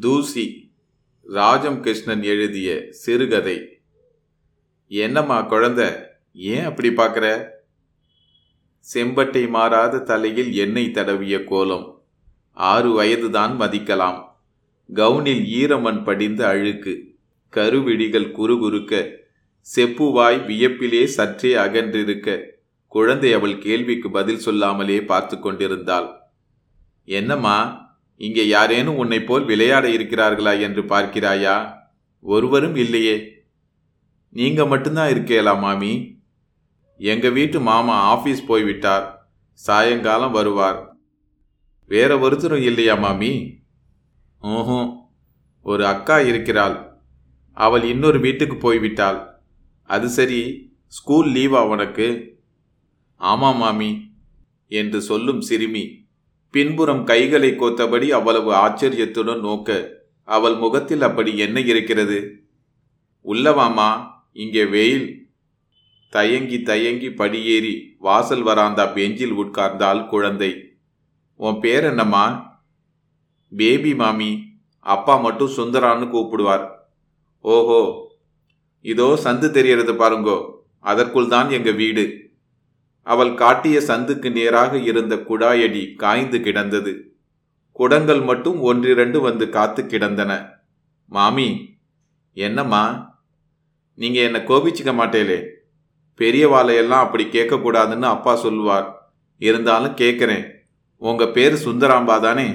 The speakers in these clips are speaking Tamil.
தூசி ராஜம் கிருஷ்ணன் எழுதிய சிறுகதை. என்னம்மா குழந்தை ஏன் அப்படி பார்க்குற? செம்பட்டை மாறாத தலையில் எண்ணெய் தடவிய கோலம். ஆறு வயதுதான் மதிக்கலாம். கவுனில் ஈரமண் படிந்த அழுக்கு. கருவிழிகள் குறுகுறுக்க செப்புவாய் வியப்பிலே சற்றே அகன்றிருக்க குழந்தை அவள் கேள்விக்கு பதில் சொல்லாமலே பார்த்து கொண்டிருந்தாள். என்னம்மா இங்கே யாரேனும் உன்னை போல் விளையாட இருக்கிறார்களா என்று பார்க்கிறாயா? ஒருவரும் இல்லையே. நீங்க மட்டும்தான் இருக்கேலா மாமி? எங்க வீட்டு மாமா ஆபீஸ் போய்விட்டார். சாயங்காலம் வருவார். வேற ஒருத்தரும் இல்லையா மாமி? ஓஹும் ஒரு அக்கா இருக்கிறாள். அவள் இன்னொரு வீட்டுக்கு போய்விட்டாள். அது சரி ஸ்கூல் லீவா உனக்கு? ஆமாம் மாமி என்று சொல்லும் சிறுமி. பின்புறம் கைகளை கோத்தபடி அவ்வளவு ஆச்சரியத்துடன் நோக்க அவள் முகத்தில் அப்படி என்ன இருக்கிறது? உள்ளவாமா? இங்கே வெயில். தயங்கி தயங்கி படியேறி வாசல் வராந்தா பெஞ்சில் உட்கார்ந்தாள் குழந்தை. உன் பேர் என்னம்மா? பேபி மாமி அப்பா மட்டும் சுந்தரான்னு கூப்பிடுவார். ஓஹோ. இதோ சந்து தெரியறது பாருங்கோ. அதற்குள் தான் எங்க வீடு. அவள் காட்டிய சந்துக்கு நேராக இருந்த குழாயடி காய்ந்து கிடந்தது. குடங்கள் மட்டும் ஒன்றிரண்டு வந்து காத்து கிடந்தன. மாமி என்னம்மா? நீங்க என்ன கோபிச்சுக்க மாட்டேலே. பெரியவாளையெல்லாம் அப்படி கேட்கக்கூடாதுன்னு அப்பா சொல்லுவார். இருந்தாலும் கேட்குறேன். உங்க பேர் சுந்தராம்பா தானே?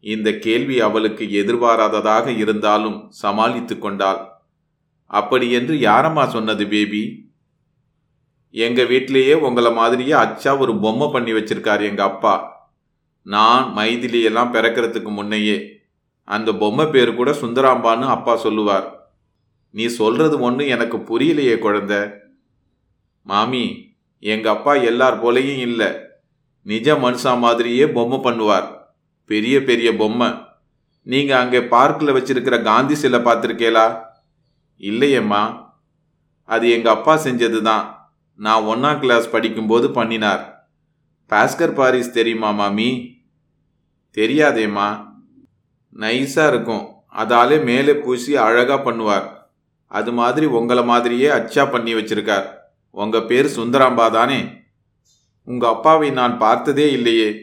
இந்த கேள்வி அவளுக்கு எதிர்பாராததாக இருந்தாலும் சமாளித்து கொண்டாள். அப்படி என்று யாரம்மா சொன்னது பேபி? எங்கள் வீட்டிலேயே உங்களை மாதிரியே அச்சா ஒரு பொம்மை பண்ணி வச்சிருக்கார் எங்கள் அப்பா. நான் மைதிலியெல்லாம் பிறக்கிறதுக்கு முன்னையே அந்த பொம்மை பேர் கூட சுந்தராம்பான்னு அப்பா சொல்லுவார். நீ சொல்றது ஒன்று எனக்கு புரியலையே குழந்தை. மாமி எங்கள் அப்பா எல்லார் போலையும் இல்லை. நிஜ மனுஷா மாதிரியே பொம்மை பண்ணுவார். பெரிய பெரிய பொம்மை. நீங்கள் அங்கே பார்க்கில் வச்சிருக்கிற காந்தி சிலை பார்த்துருக்கேளா இல்லையேம்மா. அது எங்கள் அப்பா செஞ்சது தான் நான் ஒன்றாம் கிளாஸ் படிக்கும்போது பண்ணினார். பாஸ்கர் பாரிஸ் தெரியுமா மாமி? தெரியாதேம்மா. நைஸாக இருக்கும். அதாலே மேலே பூசி அழகாக பண்ணுவார். அது மாதிரி உங்களை மாதிரியே அச்சா பண்ணி வச்சிருக்கார். உங்கள் பேர் சுந்தராம்பா தானே? உங்கள் அப்பாவை நான் பார்த்ததே இல்லையே.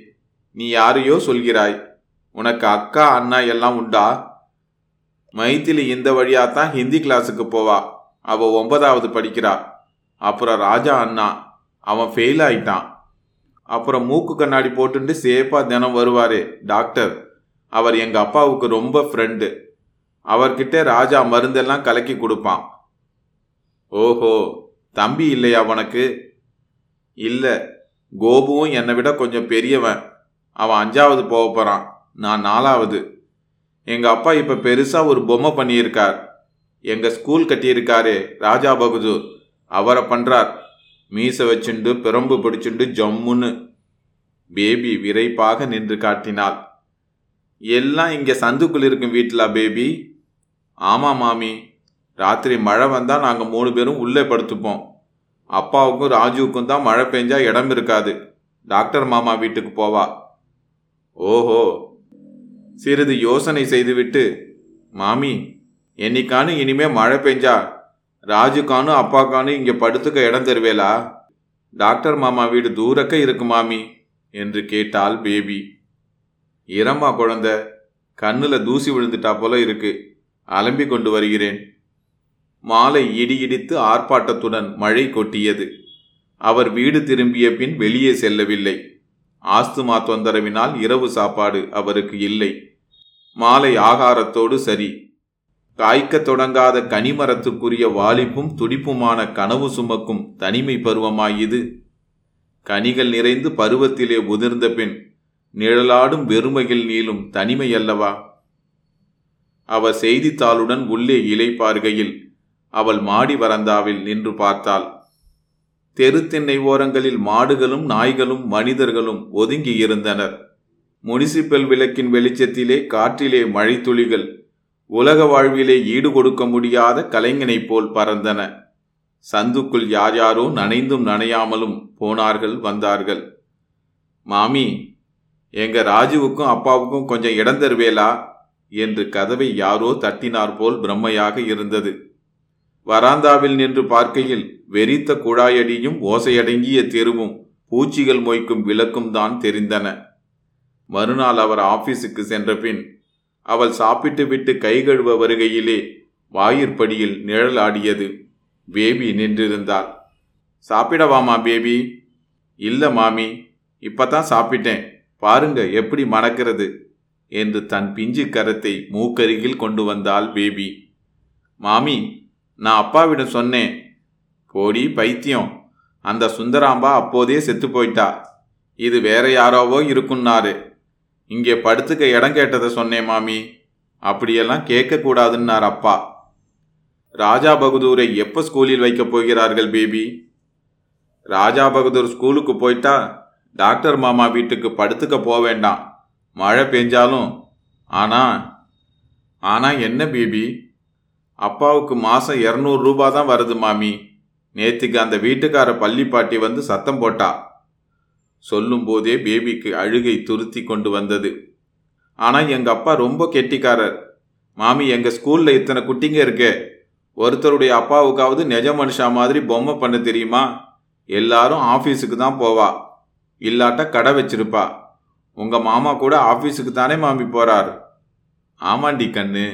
நீ யாரையோ சொல்கிறாய். உனக்கு அக்கா அண்ணா எல்லாம் உண்டா? மைத்திலி இந்த வழியாக தான் ஹிந்தி கிளாஸுக்கு போவா. அவள் ஒன்பதாவது படிக்கிறா. அப்புறம் ராஜா அண்ணா அவன் ஃபெயில் ஆயிட்டான். அப்புறம் மூக்கு கண்ணாடி போட்டுட்டு சேஃபாக தினம் வருவார் டாக்டர் அவர் எங்கள் அப்பாவுக்கு ரொம்ப ஃப்ரெண்டு அவர்கிட்ட ராஜா மருந்தெல்லாம் கலக்கி கொடுப்பான். ஓஹோ தம்பி இல்லையா உனக்கு? இல்லை கோபுவும் என்னை விட கொஞ்சம் பெரியவன். அவன் அஞ்சாவது போக போகிறான் நான் நாலாவது. எங்கள் அப்பா இப்போ பெருசாக ஒரு பொம்மை பண்ணியிருக்கார். எங்கள் ஸ்கூல் கட்டியிருக்காரு ராஜா பகதூர். அவரை பண்ணுறார் மீசை வச்சுண்டு பிரம்பு பிடிச்சுண்டு ஜம்முன்னு பேபி விரைப்பாக நின்று காட்டினாள். எல்லாம் இங்கே சந்துக்குள் இருக்கும் வீட்டிலா பேபி? ஆமாம் மாமி. ராத்திரி மழை வந்தால் நாங்கள் மூணு பேரும் உள்ளே படுத்துப்போம். அப்பாவுக்கும் ராஜுவுக்கும் தான் மழை பெஞ்சா இடம் இருக்காது. டாக்டர் மாமா வீட்டுக்கு போவா. ஓஹோ. சிறிது யோசனை செய்துவிட்டு மாமி என்னைக்கானு இனிமே மழை பெஞ்சா ராஜுக்கானும் அப்பாக்கானு இங்கே படுத்துக்க இடம் தருவேலா? டாக்டர் மாமா வீடு தூரக்க இருக்கு மாமி என்று கேட்டாள் பேபி. இரம்மா குழந்தை கண்ணில் தூசி விழுந்துட்டா போல இருக்கு. அலம்பி கொண்டு வருகிறேன். மாலை இடி இடித்து ஆர்ப்பாட்டத்துடன் மழை கொட்டியது. அவர் வீடு திரும்பிய பின் வெளியே செல்லவில்லை. ஆஸ்துமா தொந்தரவினால் இரவு சாப்பாடு அவருக்கு இல்லை. மாலை ஆகாரத்தோடு சரி. காய்க்கத் தொடங்காத கனிமரத்துக்குரிய வாலிப்பும் துடிப்புமான கனவு சுமக்கும் தனிமை பருவமாயிது. கனிகள் நிறைந்து பருவத்திலே உதிர்ந்த பின் நிழலாடும் வெறுமையில் நீளும் தனிமை அல்லவா? அவ செய்தித்தாளுடன் உள்ளே இலைப்பார்கையில் அவள் மாடி வரந்தாவில் நின்று பார்த்தாள். தெருத்திண்ணை ஓரங்களில் மாடுகளும் நாய்களும் மனிதர்களும் ஒதுங்கி இருந்தனர். முனிசிபல் விளக்கின் வெளிச்சத்திலே காற்றிலே மழைத்துளிகள் உலக வாழ்விலே ஈடு கொடுக்க முடியாத கலைஞனைப் போல் பறந்தன. சந்துக்குள் யார் யாரோ நனைந்தும் நனையாமலும் போனார்கள் வந்தார்கள். மாமி எங்க ராஜுவுக்கும் அப்பாவுக்கும் கொஞ்சம் இடம் தருவேலா? என்று கதவை யாரோ தட்டினார் போல் பிரம்மையாக இருந்தது. வராந்தாவில் நின்று பார்க்கையில் வெறித்த குழாயடியும் ஓசையடங்கிய தெருவும் பூச்சிகள் மொய்க்கும் விளக்கும் தான் தெரிந்தன. மறுநாள் அவர் ஆபீஸுக்கு சென்ற பின் அவள் சாப்பிட்டு விட்டு கை கழுவ வருகையிலே வாயிற்படியில் நிழல் ஆடியது பேபி நின்றிருந்தாள். சாப்பிடவாமா பேபி? இல்லை மாமி. இப்பதான் சாப்பிட்டேன். பாருங்க எப்படி மணக்கிறது? என்று தன் பிஞ்சு கரத்தை மூக்கருகில் கொண்டு வந்தாள் பேபி. மாமி நான் அப்பாவிடம் சொன்னேன். போடி பைத்தியம். அந்த சுந்தராம்பா அப்போதே செத்து போயிட்டா. இது வேற யாரோவோ இருக்குன்னாரு. இங்கே படுத்துக்க இடம் கேட்டதை சொன்னேன் மாமி. அப்படியெல்லாம் கேட்கக்கூடாதுன்னார் அப்பா. ராஜா பகதூரை எப்போ ஸ்கூலில் வைக்கப் போகிறார்கள் பேபி? ராஜா பகதூர் ஸ்கூலுக்கு போயிட்டா டாக்டர் மாமா வீட்டுக்கு படுத்துக்க போக வேண்டாம். மழை பெஞ்சாலும் ஆனா ஆனா என்ன பேபி? அப்பாவுக்கு மாதம் இரநூறு ரூபா தான் வருது மாமி. நேற்றுக்கு அந்த வீட்டுக்கார பள்ளி பாட்டி வந்து சத்தம் போட்டா. சொல்லும்போதே பேபிக்கு அழுகை துருத்தி கொண்டு வந்தது. ஆனால் எங்கள் அப்பா ரொம்ப கெட்டிக்காரர். மாமி எங்கள் ஸ்கூலில் இத்தனை குட்டிங்க இருக்கே. ஒருத்தருடைய அப்பாவுக்காவது நெஜ மனுஷா மாதிரி பொம்மை பண்ண தெரியுமா? எல்லாரும் ஆஃபீஸுக்கு தான் போவா. இல்லாட்ட கடை வச்சிருப்பா. உங்கள் மாமா கூட ஆஃபீஸுக்கு தானே மாமி போகிறார் ஆமாண்டி கண்ணு.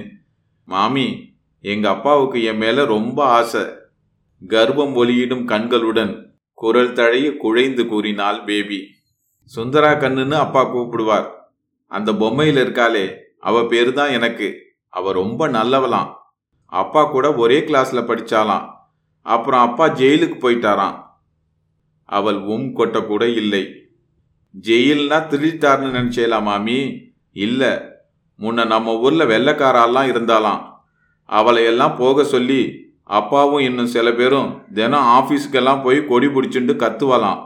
மாமி எங்கள் அப்பாவுக்கு என் மேலே ரொம்ப ஆசை. கர்ப்பம் ஒலியிடும் கண்களுடன் குரல் தழைய குழைந்து கூறினாள் பேபி. சுந்தரா கண்ணுன்னு அப்பா கூப்பிடுவார். அந்த பொம்மையில் இருக்காளே அவ பேரு தான் எனக்கு. அவ ரொம்ப நல்லவளாம். அப்பா கூட ஒரே கிளாஸ்ல படிச்சாலாம் அப்புறம் அப்பா ஜெயிலுக்கு போயிட்டாராம். அவள் உம் கொட்ட கூட இல்லை. ஜெயில்னா திருடிட்டார்னு நினைச்சேலாம் மாமி? இல்ல. முன்ன நம்ம ஊர்ல வெள்ளக்காரெல்லாம் இருந்தாலாம் அவளை எல்லாம் போக சொல்லி அப்பாவும் இன்னும் சில பேரும் தினம் ஆஃபீஸுக்கெல்லாம் போய் கொடி பிடிச்சிட்டு கத்துவலாம்.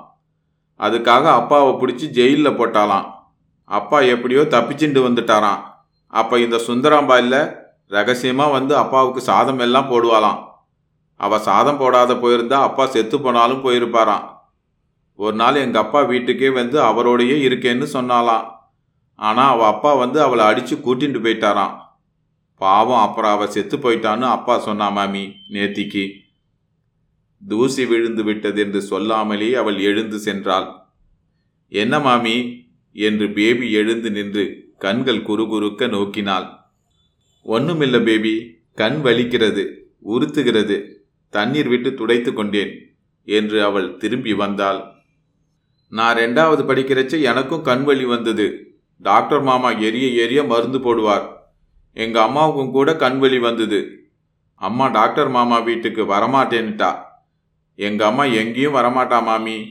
அதுக்காக அப்பாவை பிடிச்சி ஜெயிலில் போட்டாலாம். அப்பா எப்படியோ தப்பிச்சுண்டு வந்துட்டாராம். அப்போ இந்த சுந்தராம்பாயில் இல்லை ரகசியமாக வந்து அப்பாவுக்கு சாதம் எல்லாம் போடுவாளாம். அவ சாதம் போடாத போயிருந்தா அப்பா செத்து போனாலும் போயிருப்பாராம். ஒரு நாள் எங்கள் அப்பா வீட்டுக்கே வந்து அவரோடையே இருக்கேன்னு சொன்னாலாம் ஆனால் அவள் அப்பா வந்து அவளை அடித்து கூட்டிகிட்டு போயிட்டாராம். பாவம் அப்புறம் அவ செத்து போயிட்டான்னு அப்பா சொன்னா மாமி நேத்திக்கு தூசி விழுந்து விட்டது என்று சொல்லாமலே அவள் எழுந்து சென்றாள். என்ன மாமி? என்று பேபி எழுந்து நின்று கண்கள் குறுகுறுக்க நோக்கினாள். ஒன்றுமில்ல பேபி கண் வலிக்கிறது உறுத்துகிறது தண்ணீர் விட்டு துடைத்து கொண்டேன் என்று அவள் திரும்பி வந்தாள். நான் ரெண்டாவது படிக்கிறச்ச எனக்கும் கண் வலி வந்தது. டாக்டர் மாமா எரிய எரிய மருந்து போடுவார். எங்க அம்மாவுக்கும் கூட கண்வலி வந்தது. அம்மா டாக்டர் மாமா வீட்டுக்கு வரமாட்டேன்னுட்டா. எங்க அம்மா எங்கேயும் வரமாட்டா மாமி.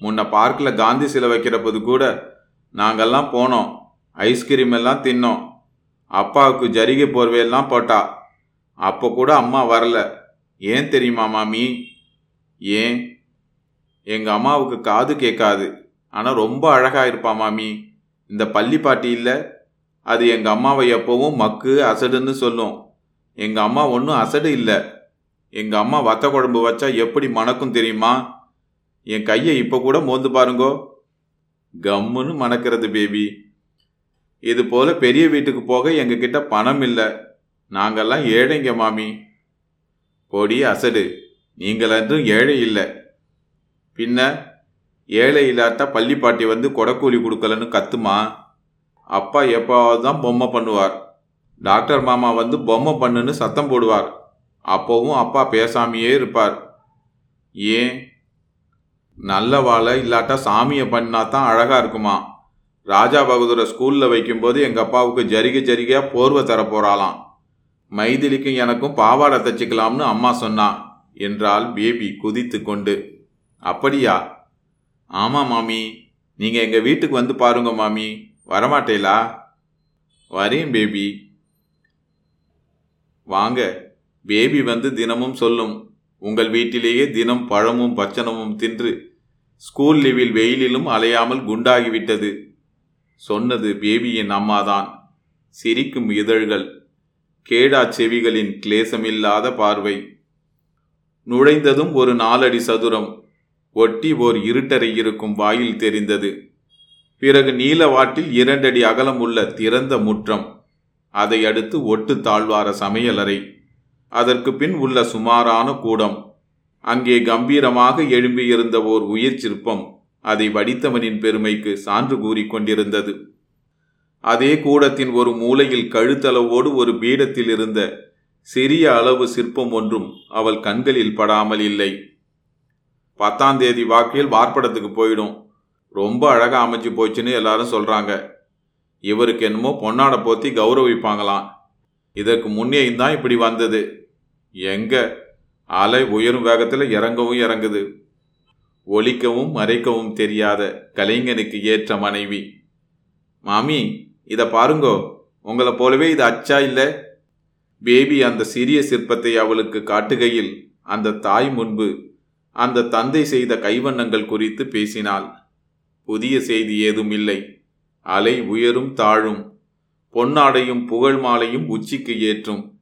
முன்ன பார்க்கில் காந்தி சிலை வைக்கிறப்போது கூட நாங்கள்லாம் போனோம். ஐஸ்கிரீம் எல்லாம் தின்னோம். அப்பாவுக்கு ஜரிகை போர்வையெல்லாம் போட்டா. அப்போ கூட அம்மா வரல. ஏன் தெரியுமா மாமி? ஏன்? எங்கள் அம்மாவுக்கு காது கேட்காது. ஆனால் ரொம்ப அழகாக இருப்பா மாமி. இந்த பள்ளி பாட்டி இல்லை? அது எங்க அம்மாவை எப்பவும் மக்கு அசடுன்னு சொல்லும். எங்க அம்மா ஒன்றும் அசடு இல்லை. எங்க அம்மா வத்த குழம்பு வச்சா எப்படி மணக்கும் தெரியுமா? என் கையை இப்போ கூட மோந்து பாருங்கோ. கம்முன்னு மணக்கிறது பேபி. இது போல பெரிய வீட்டுக்கு போக எங்ககிட்ட பணம் இல்லை. நாங்கெல்லாம் ஏழைங்க மாமி. பொடி அசடு. நீங்களன்றும் ஏழை இல்லை. பின்ன ஏழை இல்லாட்டா பள்ளிப்பாட்டி வந்து கொடக்கூலி கொடுக்கலன்னு கத்துமா? அப்பா எப்போவாவது தான் பொம்மை பண்ணுவார். டாக்டர் மாமா வந்து பொம்மை பண்ணுன்னு சத்தம் போடுவார். அப்போவும் அப்பா பேசாமையே இருப்பார். ஏன்? நல்ல வாழை இல்லாட்டா சாமியை பண்ணா தான் அழகாக இருக்குமா? ராஜா பகதூரை ஸ்கூலில் வைக்கும்போது எங்கள் அப்பாவுக்கு ஜரிகை ஜரிகையாக போர்வை தர போகிறாளாம் மைதிலிக்கும் எனக்கும் பாவாடை தச்சுக்கலாம்னு அம்மா சொன்னா என்றால் பேபி குதித்து கொண்டு அப்படியா? ஆமாம் மாமி. நீங்கள் எங்கள் வீட்டுக்கு வந்து பாருங்க மாமி. வரமாட்டேலா? வரேன் பேபி. வாங்க பேபி வந்து தினமும் சொல்லும். உங்கள் வீட்டிலேயே தினம் பழமும் பச்சனமும் தின்று ஸ்கூல் லீவில் வெயிலிலும் அலையாமல் குண்டாகிவிட்டது. சொன்னது பேபியின் அம்மாதான். சிரிக்கும் இதழ்கள் கேடா செவிகளின் கிளேசமில்லாத பார்வை. நுழைந்ததும் ஒரு நாலடி சதுரம். ஒட்டி ஓர் இருட்டறை இருக்கும் வாயில் தெரிந்தது. பிறகு நீலவாட்டில் இரண்டடி அகலம் உள்ள திறந்த முற்றம். அதை அடுத்து ஒட்டு தாழ்வார சமையலறை அதற்கு பின் உள்ள சுமாரான கூடம். அங்கே கம்பீரமாக எழும்பியிருந்த ஓர் உயிர் சிற்பம் அதை வடித்தவனின் பெருமைக்கு சான்று கூறிக்கொண்டிருந்தது அதே கூடத்தின் ஒரு மூலையில் கழுத்தளவோடு ஒரு பீடத்தில் இருந்த சிறிய அளவு சிற்பம் ஒன்றும் அவள் கண்களில் படாமல் இல்லை. பத்தாம் தேதி வாக்கில் வார்ப்படத்துக்கு போயிடும். ரொம்ப அழகாக அமைஞ்சு போச்சுன்னு எல்லாரும் சொல்கிறாங்க இவருக்கு என்னமோ பொன்னாடை போத்தி கௌரவிப்பாங்களாம். இதற்கு முன்னேயும் தான் இப்படி வந்தது. எங்க? அலை உயரும் வேகத்தில் இறங்கவும் இறங்குது. ஒழிக்கவும் மறைக்கவும் தெரியாத கலைஞனுக்கு ஏற்ற மனைவி. மாமி இதை பாருங்கோ. உங்களை போலவே இது அச்சா இல்லை? பேபி அந்த சிறிய சிற்பத்தை அவளுக்கு காட்டுகையில் அந்த தாய் முன்பு அந்த தந்தை செய்த கைவண்ணங்கள் குறித்து பேசினாள். புதிய செய்தி ஏதும் இல்லை. அலை உயரும் தாழும். பொன்னாடையும் புகழ் மாலையும் உச்சிக்கு ஏற்றும்.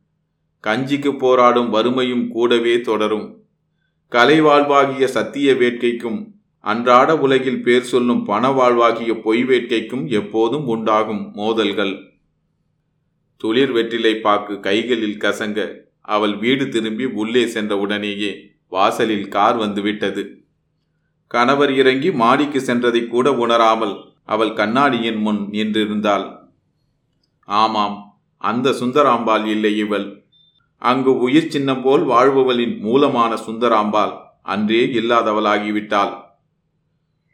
கஞ்சிக்கு போராடும் வறுமையும் கூடவே தொடரும். கலை வாழ்வாகிய சத்திய வேட்கைக்கும் அன்றாட உலகில் பேர் சொல்லும் பண வாழ்வாகிய பொய் வேட்கைக்கும் எப்போதும் உண்டாகும் மோதல்கள். துளிர் வெற்றிலை பாக்கு கைகளில் கசங்க அவள் வீடு திரும்பி உள்ளே சென்ற உடனேயே வாசலில் கார் வந்துவிட்டது. கணவர் இறங்கி மாடிக்கு சென்றதை கூட உணராமல் அவள் கண்ணாடியின் முன் நின்றிருந்தாள். ஆமாம் அந்த சுந்தராம்பாள் இல்லை இவள். அங்கு உயிர் சின்னம் போல் வாழ்பவளின் மூலமான சுந்தராம்பாள் அன்றே இல்லாதவளாகிவிட்டாள்.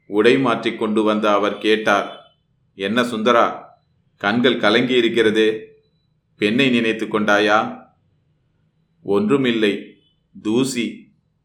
உடை மாற்றிக் கொண்டு வந்த அவர் கேட்டார் என்ன சுந்தரா கண்கள் கலங்கி இருக்கிறதே பெண்ணை நினைத்து கொண்டாயா? ஒன்றுமில்லை தூசி